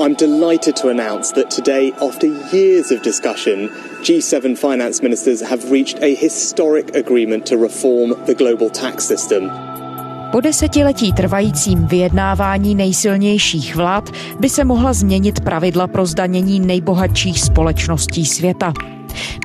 I'm delighted to announce that today, after years of discussion, G7 finance ministers have reached a historic agreement to reform the global tax system. Po desetiletí trvajícím vyjednávání nejsilnějších vlád by se mohla změnit pravidla pro zdanění nejbohatších společností světa.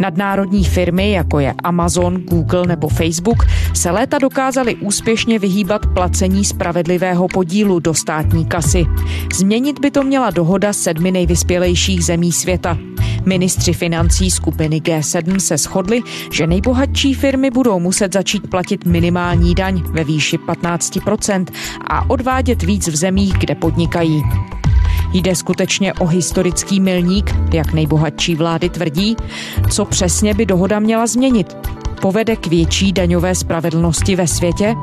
Nadnárodní firmy, jako je Amazon, Google nebo Facebook, se léta dokázaly úspěšně vyhýbat placení spravedlivého podílu do státní kasy. Změnit by to měla dohoda sedmi nejvyspělejších zemí světa. Ministři financí skupiny G7 se shodli, že nejbohatší firmy budou muset začít platit minimální daň ve výši 15% a odvádět víc v zemích, kde podnikají. Jde skutečně o historický milník, jak nejbohatší vlády tvrdí? Co přesně by dohoda měla změnit? Povede k větší daňové spravedlnosti ve světě?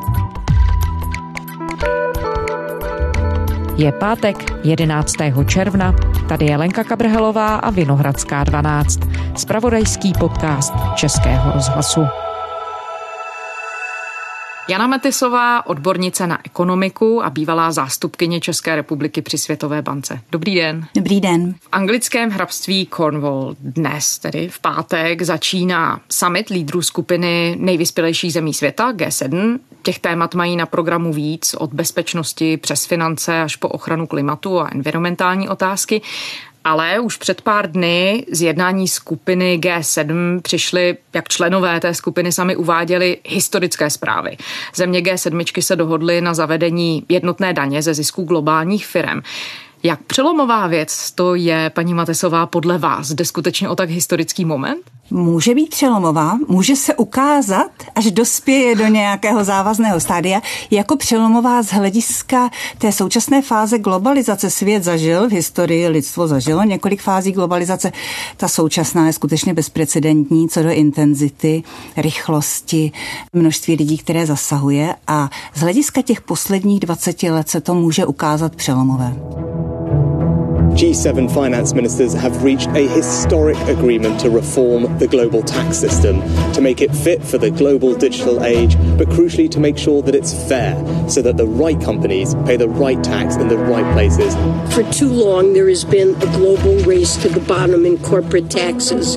Je pátek 11. června, tady je Lenka Kabrhelová a Vinohradská 12, spravodajský podcast Českého rozhlasu. Jana Metisová, odbornice na ekonomiku a bývalá zástupkyně České republiky při Světové bance. Dobrý den. Dobrý den. V anglickém hrabství Cornwall dnes, tedy v pátek, začíná summit lídrů skupiny nejvyspělejších zemí světa, G7. Těch témat mají na programu víc, od bezpečnosti přes finance až po ochranu klimatu a environmentální otázky. Ale už před pár dny z jednání skupiny G7 přišly, jak členové té skupiny sami uváděli, historické zprávy. Země G7 se dohodly na zavedení jednotné daně ze zisků globálních firm. Jak přelomová věc to je, paní Matesová, podle vás? Jde skutečně o tak historický moment? Může být přelomová, může se ukázat, až dospěje do nějakého závazného stádia, jako přelomová z hlediska té současné fáze globalizace. Svět zažil, v historii lidstvo zažilo několik fází globalizace. Ta současná je skutečně bezprecedentní co do intenzity, rychlosti, množství lidí, které zasahuje a z hlediska těch posledních 20 let se to může ukázat přelomové. G7 finance ministers have reached a historic agreement to reform the global tax system to make it fit for the global digital age, but crucially to make sure that it's fair so that the right companies pay the right tax in the right places. For too long, there has been a global race to the bottom in corporate taxes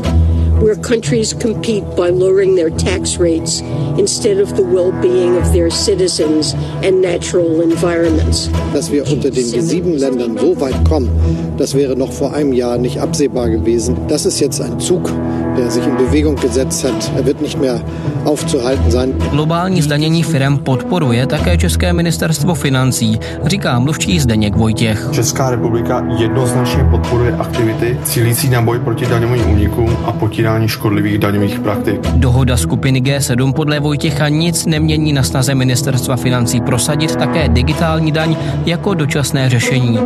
where countries compete by lowering their tax rates instead of the well-being of their citizens and natural environments. Dass wir unter den G7-Ländern so weit kommen, das wäre noch vor einem Jahr nicht absehbar gewesen. Das ist jetzt ein Zug, der sich in Bewegung gesetzt hat. Er wird nicht mehr aufzuhalten sein. Globální zdanění firm podporuje také České ministerstvo financí, říká mluvčí Zdeněk Vojtěch. Česká republika jednoznačně podporuje aktivity cílící na boj proti daňovým únikům a potírání škodlivých daňových praktik. Dohoda skupiny G7 podle Vojtěcha nic nemění na snaze ministerstva financí prosadit také digitální daň jako dočasné řešení.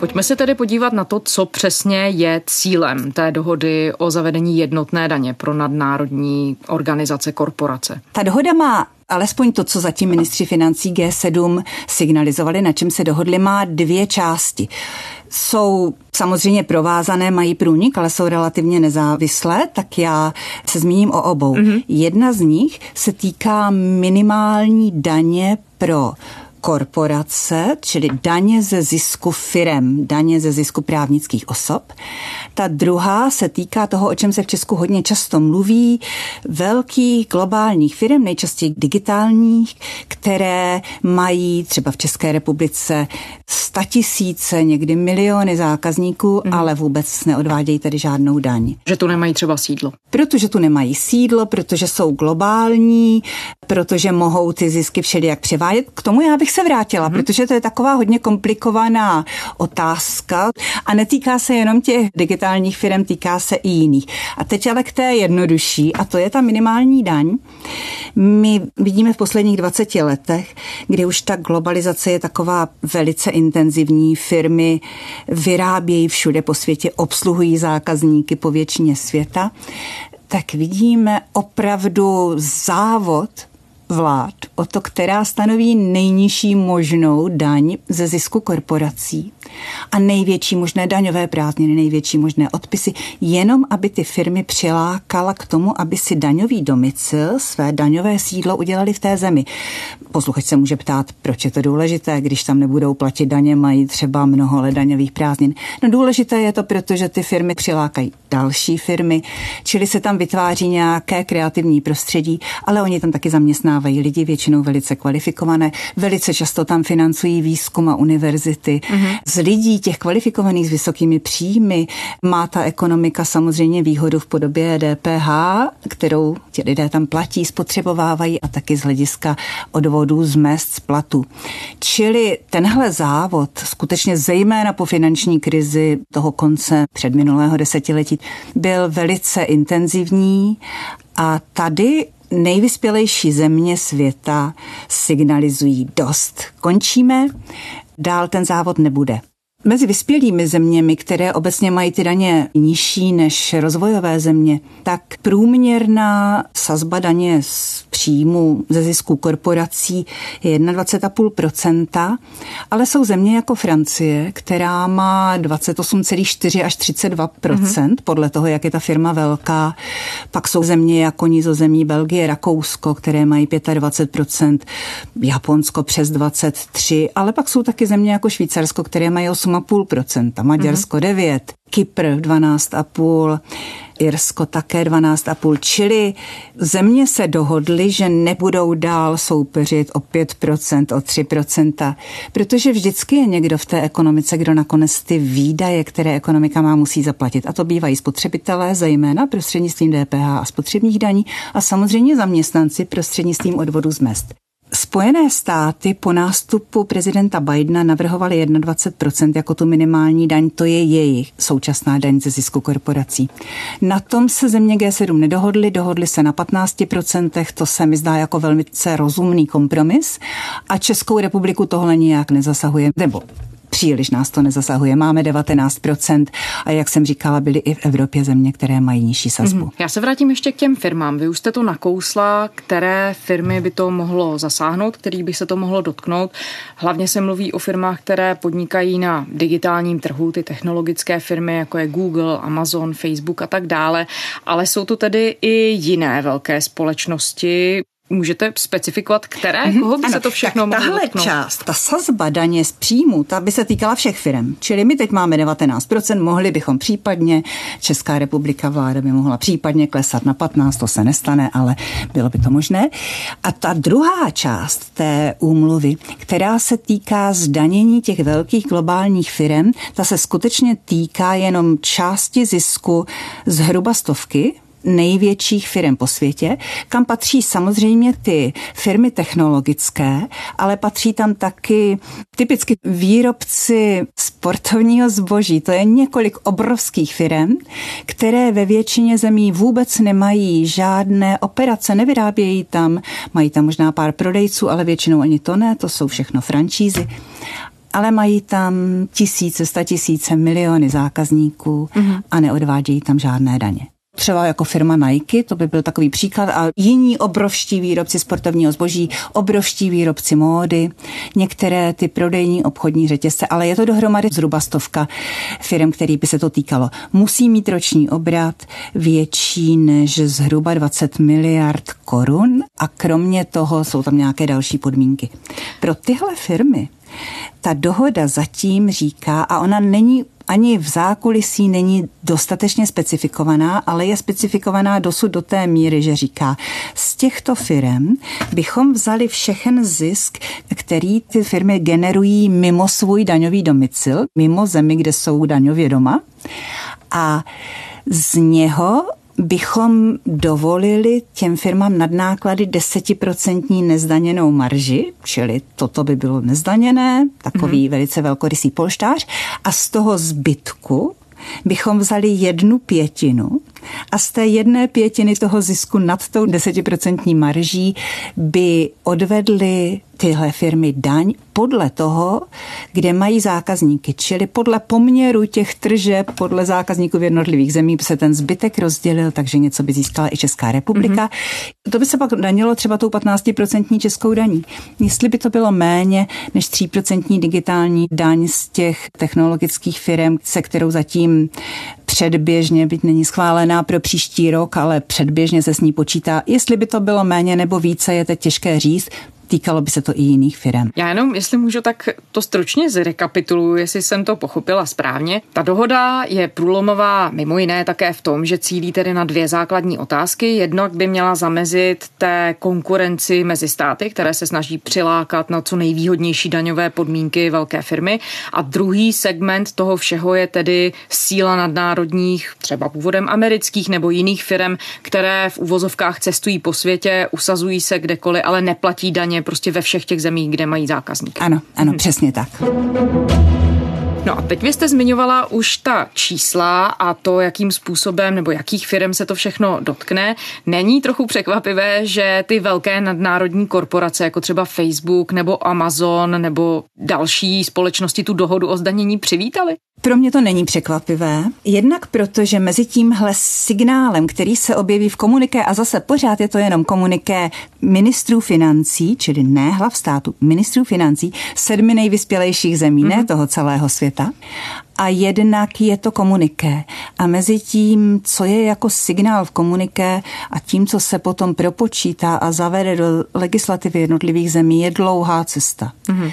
Pojďme se tedy podívat na to, co přesně je cílem té dohody o zavedení jednotné daně pro nadnárodní organizace, korporace. Ta dohoda má alespoň to, co zatím ministři financí G7 signalizovali, na čem se dohodli, má dvě části. Jsou samozřejmě provázané, mají průnik, ale jsou relativně nezávislé, tak já se zmíním o obou. Mm-hmm. Jedna z nich se týká minimální daně pro korporace, čili daně ze zisku firem, daně ze zisku právnických osob. Ta druhá se týká toho, o čem se v Česku hodně často mluví, velkých globálních firm, nejčastěji digitálních, které mají třeba v České republice statisíce, někdy miliony zákazníků, mm. ale vůbec neodvádějí tady žádnou daň. Že tu nemají třeba sídlo. Protože tu nemají sídlo, protože jsou globální, protože mohou ty zisky všelijak převádět. K tomu já bych bych se vrátila, hmm. protože to je taková hodně komplikovaná otázka a netýká se jenom těch digitálních firm, týká se i jiných. A teď ale k té jednodušší a to je ta minimální daň. My vidíme v posledních 20 letech, kdy už ta globalizace je taková velice intenzivní, firmy vyrábějí všude po světě, obsluhují zákazníky po většině světa, tak vidíme opravdu závod vlád o to, která stanoví nejnižší možnou daň ze zisku korporací. A největší možné daňové prázdniny, největší možné odpisy, jenom aby ty firmy přilákala k tomu, aby si daňový domicil, své daňové sídlo udělali v té zemi. Posluchač se může ptát, proč je to důležité, když tam nebudou platit daně, mají třeba mnoho let daňových prázdnin. No důležité je to, protože ty firmy přilákají další firmy, čili se tam vytváří nějaké kreativní prostředí, ale oni tam taky zaměstnávají lidi, většinou velice kvalifikované, velice často tam financují výzkum a univerzity. Mm-hmm. Lidí, těch kvalifikovaných s vysokými příjmy, má ta ekonomika samozřejmě výhodu v podobě DPH, kterou ti lidé tam platí, spotřebovávají a taky z hlediska odvodů z mest, z platu. Čili tenhle závod skutečně zejména po finanční krizi toho konce předminulého desetiletí byl velice intenzivní a tady nejvyspělejší země světa signalizují dost. Končíme, dál ten závod nebude. Mezi vyspělými zeměmi, které obecně mají ty daně nižší než rozvojové země, tak průměrná sazba daně z příjmu ze zisku korporací je 21,5%, ale jsou země jako Francie, která má 28,4 až 32%, mm-hmm. podle toho, jak je ta firma velká. Pak jsou země jako Nizozemí, Belgie, Rakousko, které mají 25%, Japonsko přes 23%, ale pak jsou taky země jako Švýcarsko, které mají 8 8,5%, Maďarsko mm-hmm. 9, Kypr 12,5%, Irsko také 12,5%, čili země se dohodly, že nebudou dál soupeřit o 5%, o 3%, protože vždycky je někdo v té ekonomice, kdo nakonec ty výdaje, které ekonomika má, musí zaplatit. A to bývají spotřebitelé, zejména prostřednictvím DPH a spotřebních daní a samozřejmě zaměstnanci prostřednictvím odvodu z mest. Spojené státy po nástupu prezidenta Bidena navrhovali 21% jako tu minimální daň, to je jejich současná daň ze zisku korporací. Na tom se země G7 nedohodly, dohodly se na 15%, to se mi zdá jako velmi rozumný kompromis a Českou republiku tohle nijak nezasahuje, nebo příliš nás to nezasahuje. Máme 19% a jak jsem říkala, byly i v Evropě země, které mají nižší sazbu. Mm-hmm. Já se vrátím ještě k těm firmám. Vy už jste to nakousla, které firmy by to mohlo zasáhnout, který by se to mohlo dotknout. Hlavně se mluví o firmách, které podnikají na digitálním trhu, ty technologické firmy, jako je Google, Amazon, Facebook a tak dále. Ale jsou to tedy i jiné velké společnosti, Můžete specifikovat, které? Mm-hmm. Koho by ano, se to všechno mohlo tahle dotknout? část, ta sazba daně z příjmu, ta by se týkala všech firm. Čili my teď máme 19%, mohli bychom případně, Česká republika vláda by mohla případně klesat na 15, to se nestane, ale bylo by to možné. A ta druhá část té úmluvy, která se týká zdanění těch velkých globálních firm, ta se skutečně týká jenom části zisku zhruba stovky největších firm po světě, kam patří samozřejmě ty firmy technologické, ale patří tam taky typicky výrobci sportovního zboží. To je několik obrovských firm, které ve většině zemí vůbec nemají žádné operace, nevyrábějí tam, mají tam možná pár prodejců, ale většinou ani to ne, to jsou všechno francízy ale mají tam tisíce, sta tisíce, miliony zákazníků mm-hmm. a neodvádějí tam žádné daně třeba jako firma Nike, to by byl takový příklad, a jiní obrovští výrobci sportovního zboží, obrovští výrobci módy, některé ty prodejní obchodní řetězce, ale je to dohromady zhruba stovka firm, který by se to týkalo. Musí mít roční obrat větší než zhruba 20 miliard korun a kromě toho jsou tam nějaké další podmínky. Pro tyhle firmy ta dohoda zatím říká, a ona není ani v zákulisí není dostatečně specifikovaná, ale je specifikovaná dosud do té míry, že říká, z těchto firm bychom vzali všechen zisk, který ty firmy generují mimo svůj daňový domicil, mimo zemi, kde jsou daňově doma, a z něho bychom dovolili těm firmám nadnáklady desetiprocentní nezdaněnou marži, čili toto by bylo nezdaněné, takový mm-hmm. velice velkorysý polštář, a z toho zbytku bychom vzali jednu pětinu a z té jedné pětiny toho zisku nad tou desetiprocentní marží by odvedly tyhle firmy daň podle toho, kde mají zákazníky, čili podle poměru těch tržeb, podle zákazníků v jednotlivých zemích by se ten zbytek rozdělil, takže něco by získala i Česká republika. Mm-hmm. To by se pak danilo třeba tou 15% českou daní. Jestli by to bylo méně než 3% digitální daň z těch technologických firm, se kterou zatím předběžně, byť není schválená pro příští rok, ale předběžně se s ní počítá. Jestli by to bylo méně nebo více, je teď těžké říct týkalo by se to i jiných firm. Já jenom, jestli můžu, tak to stručně zrekapituluji, jestli jsem to pochopila správně. Ta dohoda je průlomová mimo jiné také v tom, že cílí tedy na dvě základní otázky. Jednak by měla zamezit té konkurenci mezi státy, které se snaží přilákat na co nejvýhodnější daňové podmínky velké firmy. A druhý segment toho všeho je tedy síla nadnárodních, třeba původem amerických nebo jiných firm, které v uvozovkách cestují po světě, usazují se kdekoliv, ale neplatí daně prostě ve všech těch zemích, kde mají zákazníky. Ano, ano, hmm. přesně tak. No a teď vy jste zmiňovala už ta čísla a to, jakým způsobem nebo jakých firm se to všechno dotkne. Není trochu překvapivé, že ty velké nadnárodní korporace, jako třeba Facebook nebo Amazon nebo další společnosti tu dohodu o zdanění přivítali? Pro mě to není překvapivé. Jednak proto, že mezi tímhle signálem, který se objeví v komuniké, a zase pořád je to jenom komuniké ministrů financí, čili ne hlav státu, ministrů financí sedmi nejvyspělejších zemí, mm-hmm. ne mhm. toho celého světa, a jednak je to komuniké. A mezi tím, co je jako signál v komuniké a tím, co se potom propočítá a zavede do legislativy jednotlivých zemí, je dlouhá cesta. Mm-hmm.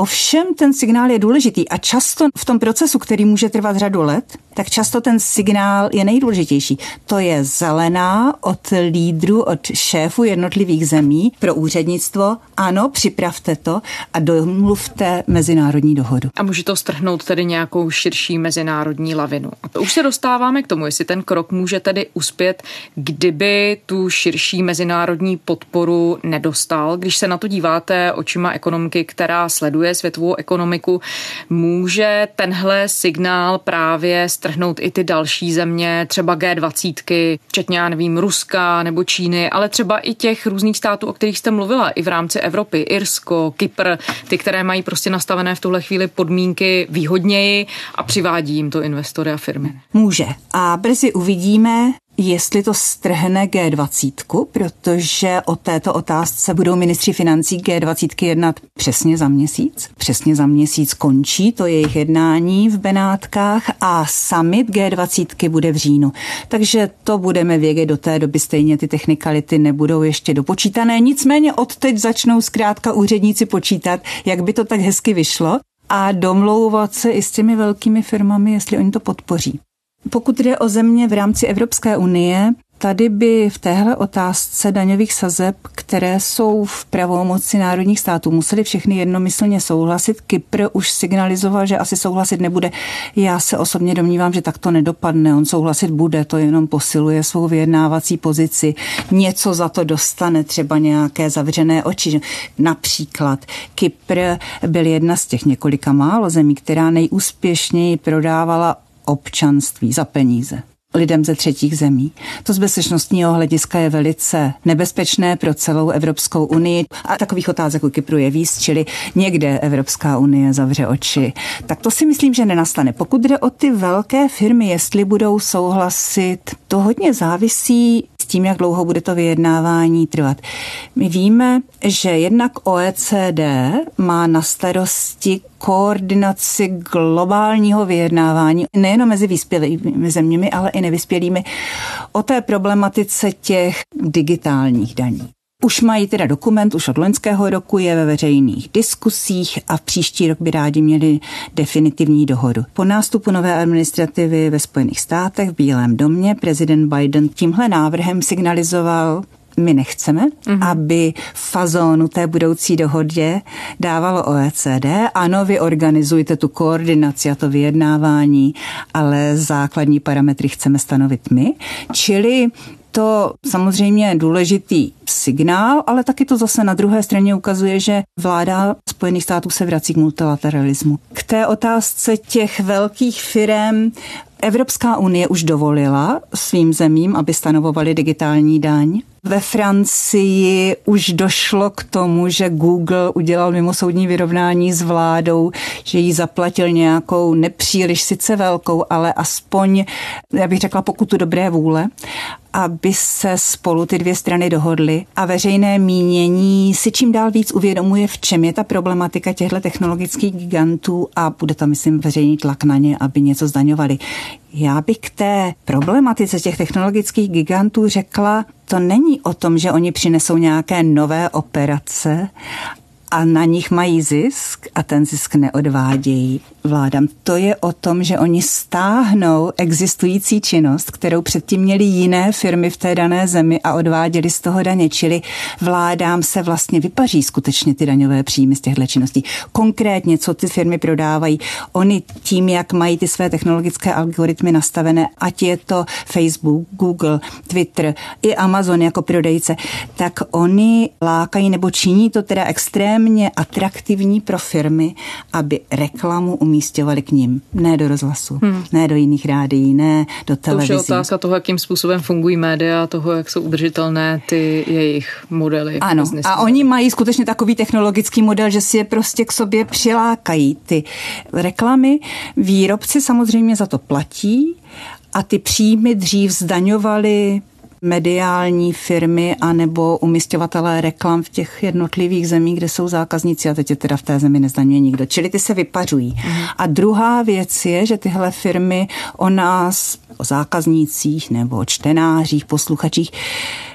Ovšem ten signál je důležitý a často v tom procesu, který může trvat řadu let, tak často ten signál je nejdůležitější. To je zelená od lídru, od šéfu jednotlivých zemí pro úřednictvo. Ano, připravte to a domluvte mezinárodní dohodu. A může to strhnout tedy nějakou širší mezinárodní lavinu. A to už se dostáváme k tomu, jestli ten krok může tedy uspět, kdyby tu širší mezinárodní podporu nedostal. Když se na to díváte očima ekonomiky, která sleduje světovou ekonomiku, může tenhle signál právě strhnout i ty další země, třeba G20, včetně, já nevím, Ruska nebo Číny, ale třeba i těch různých států, o kterých jste mluvila, i v rámci Evropy, Irsko, Kypr, ty, které mají prostě nastavené v tuhle chvíli podmínky výhodněji a přivádí jim to investory a firmy. Může. A brzy uvidíme, jestli to strhne G20, protože o této otázce budou ministři financí G20 jednat přesně za měsíc. Přesně za měsíc končí to jejich jednání v Benátkách a summit G20 bude v říjnu. Takže to budeme vědět do té doby, stejně ty technikality nebudou ještě dopočítané. Nicméně od teď začnou zkrátka úředníci počítat, jak by to tak hezky vyšlo a domlouvat se i s těmi velkými firmami, jestli oni to podpoří. Pokud jde o země v rámci Evropské unie, Tady by v téhle otázce daňových sazeb, které jsou v pravomoci národních států, museli všechny jednomyslně souhlasit. Kypr už signalizoval, že asi souhlasit nebude. Já se osobně domnívám, že tak to nedopadne. On souhlasit bude, to jenom posiluje svou vyjednávací pozici. Něco za to dostane, třeba nějaké zavřené oči. Například Kypr byl jedna z těch několika málo zemí, která nejúspěšněji prodávala občanství za peníze lidem ze třetích zemí. To z bezpečnostního hlediska je velice nebezpečné pro celou Evropskou unii a takových otázek u Kypru je víc, čili někde Evropská unie zavře oči. Tak to si myslím, že nenastane. Pokud jde o ty velké firmy, jestli budou souhlasit, to hodně závisí s tím, jak dlouho bude to vyjednávání trvat. My víme, že jednak OECD má na starosti koordinaci globálního vyjednávání, nejenom mezi vyspělými zeměmi, ale i nevyspělými, o té problematice těch digitálních daní. Už mají teda dokument, už od loňského roku je ve veřejných diskusích a v příští rok by rádi měli definitivní dohodu. Po nástupu nové administrativy ve Spojených státech v Bílém domě prezident Biden tímhle návrhem signalizoval my nechceme, mm-hmm. aby fazónu té budoucí dohodě dávalo OECD. Ano, vy organizujte tu koordinaci a to vyjednávání, ale základní parametry chceme stanovit my. Čili to samozřejmě důležitý signál, ale taky to zase na druhé straně ukazuje, že vláda Spojených států se vrací k multilateralismu. K té otázce těch velkých firm Evropská unie už dovolila svým zemím, aby stanovovali digitální daň. Ve Francii už došlo k tomu, že Google udělal mimosoudní vyrovnání s vládou, že jí zaplatil nějakou nepříliš sice velkou, ale aspoň, já bych řekla, pokutu dobré vůle aby se spolu ty dvě strany dohodly a veřejné mínění si čím dál víc uvědomuje, v čem je ta problematika těchto technologických gigantů a bude tam, myslím, veřejný tlak na ně, aby něco zdaňovali. Já bych k té problematice těch technologických gigantů řekla, to není o tom, že oni přinesou nějaké nové operace, a na nich mají zisk a ten zisk neodvádějí vládám. To je o tom, že oni stáhnou existující činnost, kterou předtím měly jiné firmy v té dané zemi a odváděli z toho daně, čili vládám se vlastně vypaří skutečně ty daňové příjmy z těchto činností. Konkrétně, co ty firmy prodávají, oni tím, jak mají ty své technologické algoritmy nastavené, ať je to Facebook, Google, Twitter i Amazon jako prodejce, tak oni lákají nebo činí to teda extrémně atraktivní pro firmy, aby reklamu umístěvali k ním. Ne do rozhlasu, hmm. ne do jiných rádií, ne do televizí. To už je otázka toho, jakým způsobem fungují média, toho, jak jsou udržitelné ty jejich modely. Ano, a oni mají skutečně takový technologický model, že si je prostě k sobě přilákají ty reklamy. Výrobci samozřejmě za to platí, a ty příjmy dřív zdaňovali mediální firmy anebo umistovatelé reklam v těch jednotlivých zemích, kde jsou zákazníci a teď je teda v té zemi nezdaňuje nikdo. Čili ty se vypařují. A druhá věc je, že tyhle firmy o nás, o zákaznících nebo o čtenářích, posluchačích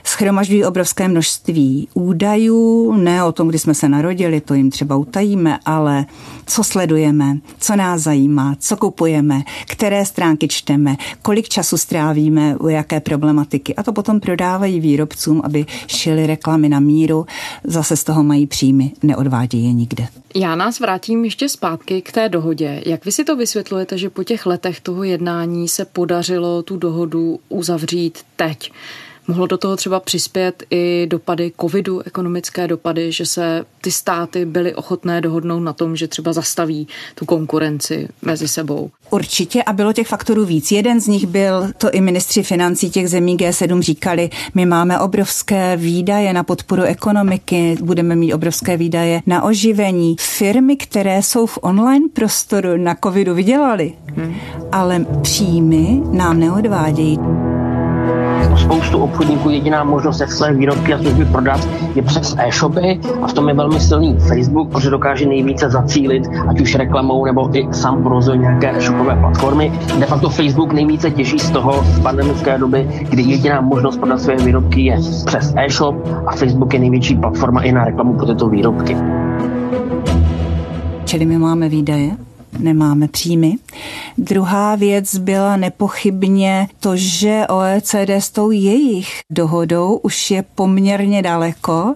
schromažďují obrovské množství údajů, ne o tom, kdy jsme se narodili, to jim třeba utajíme, ale co sledujeme, co nás zajímá, co kupujeme, které stránky čteme, kolik času strávíme, u jaké problematiky. A to potom prodávají výrobcům, aby šili reklamy na míru, zase z toho mají příjmy, neodvádějí je nikde. Já nás vrátím ještě zpátky k té dohodě. Jak vy si to vysvětlujete, že po těch letech toho jednání se podařilo tu dohodu uzavřít teď? Mohlo do toho třeba přispět i dopady covidu, ekonomické dopady, že se ty státy byly ochotné dohodnout na tom, že třeba zastaví tu konkurenci mezi sebou? Určitě a bylo těch faktorů víc. Jeden z nich byl, to i ministři financí těch zemí G7 říkali, my máme obrovské výdaje na podporu ekonomiky, budeme mít obrovské výdaje na oživení. Firmy, které jsou v online prostoru na covidu vydělaly, hmm. ale příjmy nám neodvádějí pro spoustu obchodníků jediná možnost, jak své výrobky a služby prodat, je přes e-shopy a v tom je velmi silný Facebook, protože dokáže nejvíce zacílit, ať už reklamou nebo i sám provozuje nějaké e-shopové platformy. De facto Facebook nejvíce těží z toho z pandemické doby, kdy jediná možnost prodat své výrobky je přes e-shop a Facebook je největší platforma i na reklamu pro tyto výrobky. Čili my máme výdaje, nemáme příjmy. Druhá věc byla nepochybně to, že OECD s tou jejich dohodou už je poměrně daleko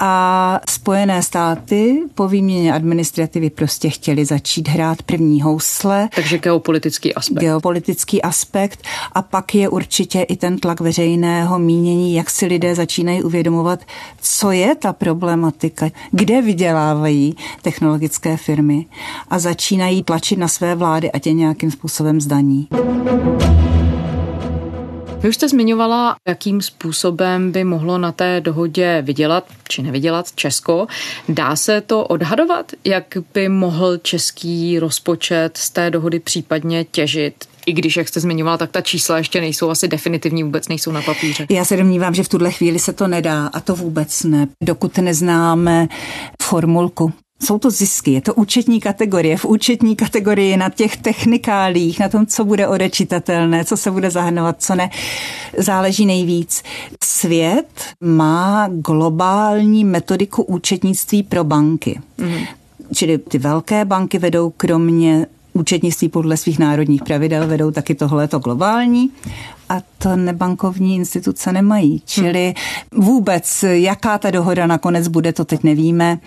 a Spojené státy po výměně administrativy prostě chtěli začít hrát první housle. Takže geopolitický aspekt. Geopolitický aspekt a pak je určitě i ten tlak veřejného mínění, jak si lidé začínají uvědomovat, co je ta problematika, kde vydělávají technologické firmy a začínají tlačit na své vlády, ať je nějakým způsobem zdaní. Vy už jste zmiňovala, jakým způsobem by mohlo na té dohodě vydělat či nevydělat Česko. Dá se to odhadovat, jak by mohl český rozpočet z té dohody případně těžit? I když, jak jste zmiňovala, tak ta čísla ještě nejsou asi definitivní, vůbec nejsou na papíře. Já se domnívám, že v tuhle chvíli se to nedá a to vůbec ne, dokud neznáme formulku jsou to zisky, je to účetní kategorie. V účetní kategorii na těch technikálích, na tom, co bude odečitatelné, co se bude zahrnovat, co ne, záleží nejvíc. Svět má globální metodiku účetnictví pro banky. Mm-hmm. Čili ty velké banky vedou kromě účetnictví podle svých národních pravidel vedou taky tohleto globální a to nebankovní instituce nemají. Čili vůbec, jaká ta dohoda nakonec bude, to teď nevíme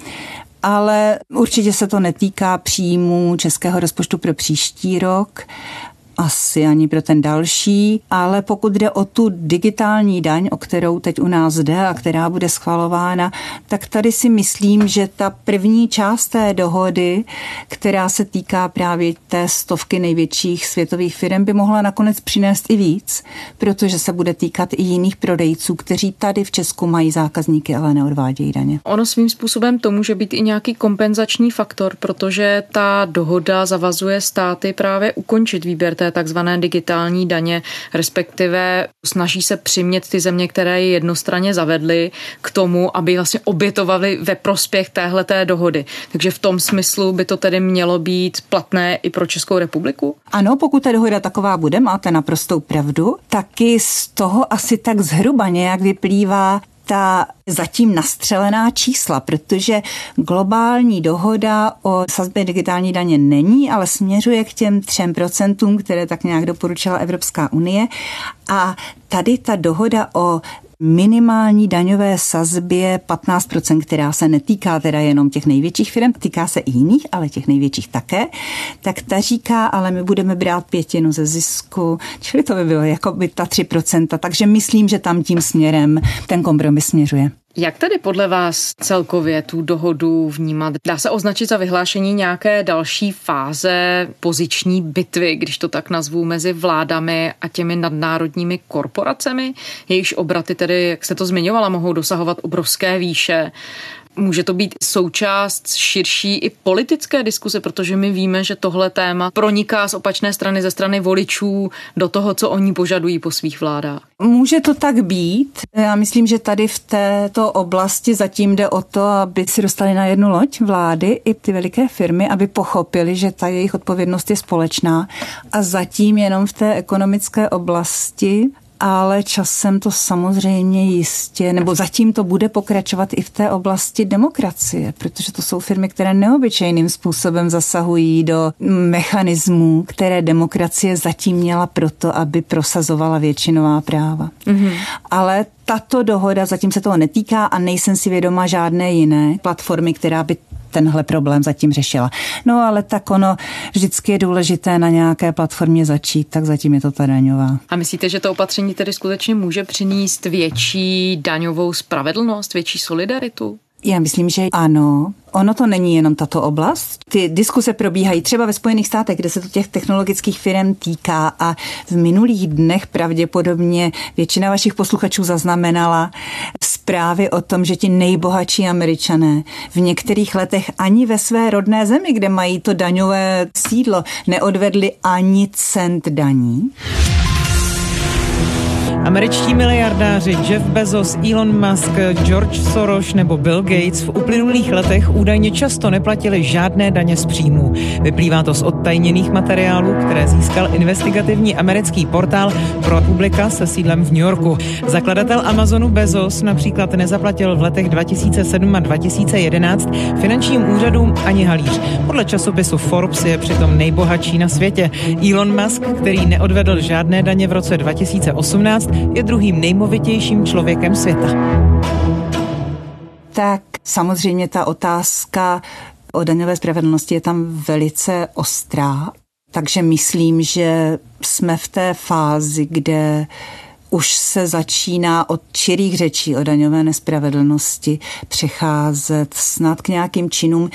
ale určitě se to netýká příjmů českého rozpočtu pro příští rok. Asi ani pro ten další, ale pokud jde o tu digitální daň, o kterou teď u nás jde a která bude schvalována, tak tady si myslím, že ta první část té dohody, která se týká právě té stovky největších světových firm, by mohla nakonec přinést i víc, protože se bude týkat i jiných prodejců, kteří tady v Česku mají zákazníky, ale neodvádějí daně. Ono svým způsobem to může být i nějaký kompenzační faktor, protože ta dohoda zavazuje státy právě ukončit výběr té takzvané digitální daně, respektive snaží se přimět ty země, které ji jednostranně zavedly, k tomu, aby vlastně obětovali ve prospěch téhleté dohody. Takže v tom smyslu by to tedy mělo být platné i pro Českou republiku? Ano, pokud ta dohoda taková bude, máte naprostou pravdu, taky z toho asi tak zhruba nějak vyplývá ta zatím nastřelená čísla, protože globální dohoda o sazbě digitální daně není, ale směřuje k těm třem procentům, které tak nějak doporučila Evropská unie. A tady ta dohoda o minimální daňové sazbě 15%, která se netýká teda jenom těch největších firm, týká se i jiných, ale těch největších také, tak ta říká, ale my budeme brát pětinu ze zisku, čili to by bylo jako by ta 3%, takže myslím, že tam tím směrem ten kompromis směřuje. Jak tedy podle vás celkově tu dohodu vnímat? Dá se označit za vyhlášení nějaké další fáze poziční bitvy, když to tak nazvu, mezi vládami a těmi nadnárodními korporacemi? Jejichž obraty tedy, jak se to zmiňovala, mohou dosahovat obrovské výše. Může to být součást širší i politické diskuse, protože my víme, že tohle téma proniká z opačné strany, ze strany voličů do toho, co oni požadují po svých vládách. Může to tak být. Já myslím, že tady v této oblasti zatím jde o to, aby si dostali na jednu loď vlády i ty veliké firmy, aby pochopili, že ta jejich odpovědnost je společná. A zatím jenom v té ekonomické oblasti ale časem to samozřejmě jistě, nebo zatím to bude pokračovat i v té oblasti demokracie, protože to jsou firmy, které neobyčejným způsobem zasahují do mechanismů, které demokracie zatím měla proto, aby prosazovala většinová práva. Mm-hmm. Ale tato dohoda zatím se toho netýká a nejsem si vědoma žádné jiné platformy, která by tenhle problém zatím řešila. No ale tak ono vždycky je důležité na nějaké platformě začít, tak zatím je to ta daňová. A myslíte, že to opatření tedy skutečně může přinést větší daňovou spravedlnost, větší solidaritu? Já myslím, že ano. Ono to není jenom tato oblast. Ty diskuse probíhají třeba ve Spojených státech, kde se to těch technologických firm týká a v minulých dnech pravděpodobně většina vašich posluchačů zaznamenala zprávy o tom, že ti nejbohatší američané v některých letech ani ve své rodné zemi, kde mají to daňové sídlo, neodvedli ani cent daní. Američtí miliardáři Jeff Bezos, Elon Musk, George Soros nebo Bill Gates v uplynulých letech údajně často neplatili žádné daně z příjmů. Vyplývá to z odtajněných materiálů, které získal investigativní americký portál Pro Publika se sídlem v New Yorku. Zakladatel Amazonu Bezos například nezaplatil v letech 2007 a 2011 finančním úřadům ani halíř. Podle časopisu Forbes je přitom nejbohatší na světě. Elon Musk, který neodvedl žádné daně v roce 2018, je druhým nejmovitějším člověkem světa. Tak samozřejmě ta otázka o daňové spravedlnosti je tam velice ostrá. Takže myslím, že jsme v té fázi, kde už se začíná od čirých řečí o daňové nespravedlnosti přecházet snad k nějakým činům.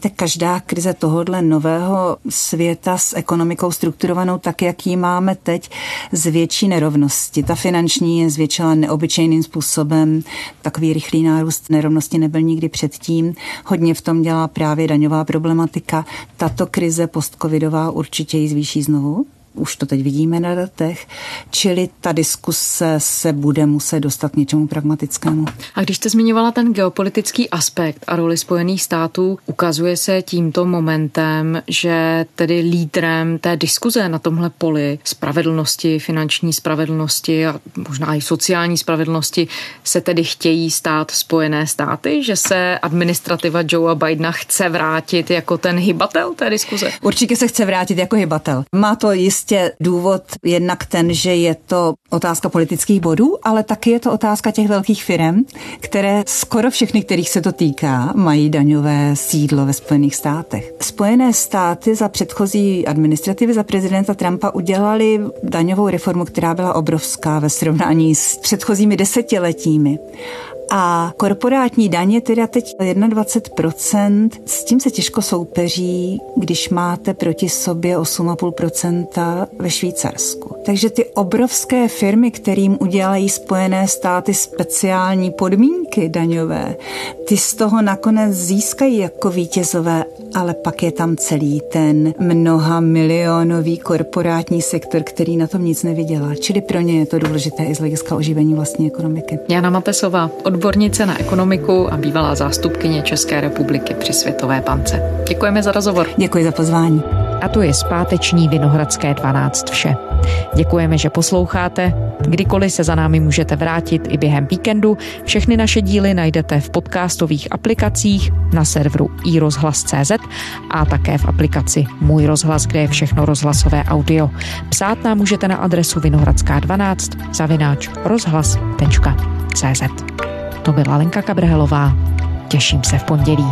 Tak každá krize tohohle nového světa s ekonomikou strukturovanou tak, jak ji máme teď, zvětší nerovnosti. Ta finanční je zvětšila neobyčejným způsobem. Takový rychlý nárůst nerovnosti nebyl nikdy předtím. Hodně v tom dělá právě daňová problematika. Tato krize postcovidová určitě ji zvýší znovu už to teď vidíme na datech, čili ta diskuse se bude muset dostat něčemu pragmatickému. A když jste zmiňovala ten geopolitický aspekt a roli Spojených států, ukazuje se tímto momentem, že tedy lídrem té diskuze na tomhle poli spravedlnosti, finanční spravedlnosti a možná i sociální spravedlnosti se tedy chtějí stát Spojené státy, že se administrativa Joea Bidena chce vrátit jako ten hybatel té diskuze? Určitě se chce vrátit jako hybatel. Má to jist jistě důvod jednak ten, že je to otázka politických bodů, ale taky je to otázka těch velkých firm, které skoro všechny, kterých se to týká, mají daňové sídlo ve Spojených státech. Spojené státy za předchozí administrativy za prezidenta Trumpa udělali daňovou reformu, která byla obrovská ve srovnání s předchozími desetiletími. A korporátní daně teda teď 21%, s tím se těžko soupeří, když máte proti sobě 8,5% ve Švýcarsku. Takže ty obrovské firmy, kterým udělají Spojené státy speciální podmínky daňové, ty z toho nakonec získají jako vítězové, ale pak je tam celý ten mnoha milionový korporátní sektor, který na tom nic nevydělá. Čili pro ně je to důležité i z hlediska oživení vlastní ekonomiky. Jana Matesová, odbornice na ekonomiku a bývalá zástupkyně České republiky při Světové bance. Děkujeme za rozhovor. Děkuji za pozvání. A to je zpáteční Vinohradské 12 vše. Děkujeme, že posloucháte. Kdykoliv se za námi můžete vrátit i během víkendu. Všechny naše díly najdete v podcastových aplikacích na serveru iRozhlas.cz a také v aplikaci Můj rozhlas, kde je všechno rozhlasové audio. Psát nám můžete na adresu vinohradská12 zavináč rozhlas.cz. To byla Lenka Kabrhelová. Těším se v pondělí.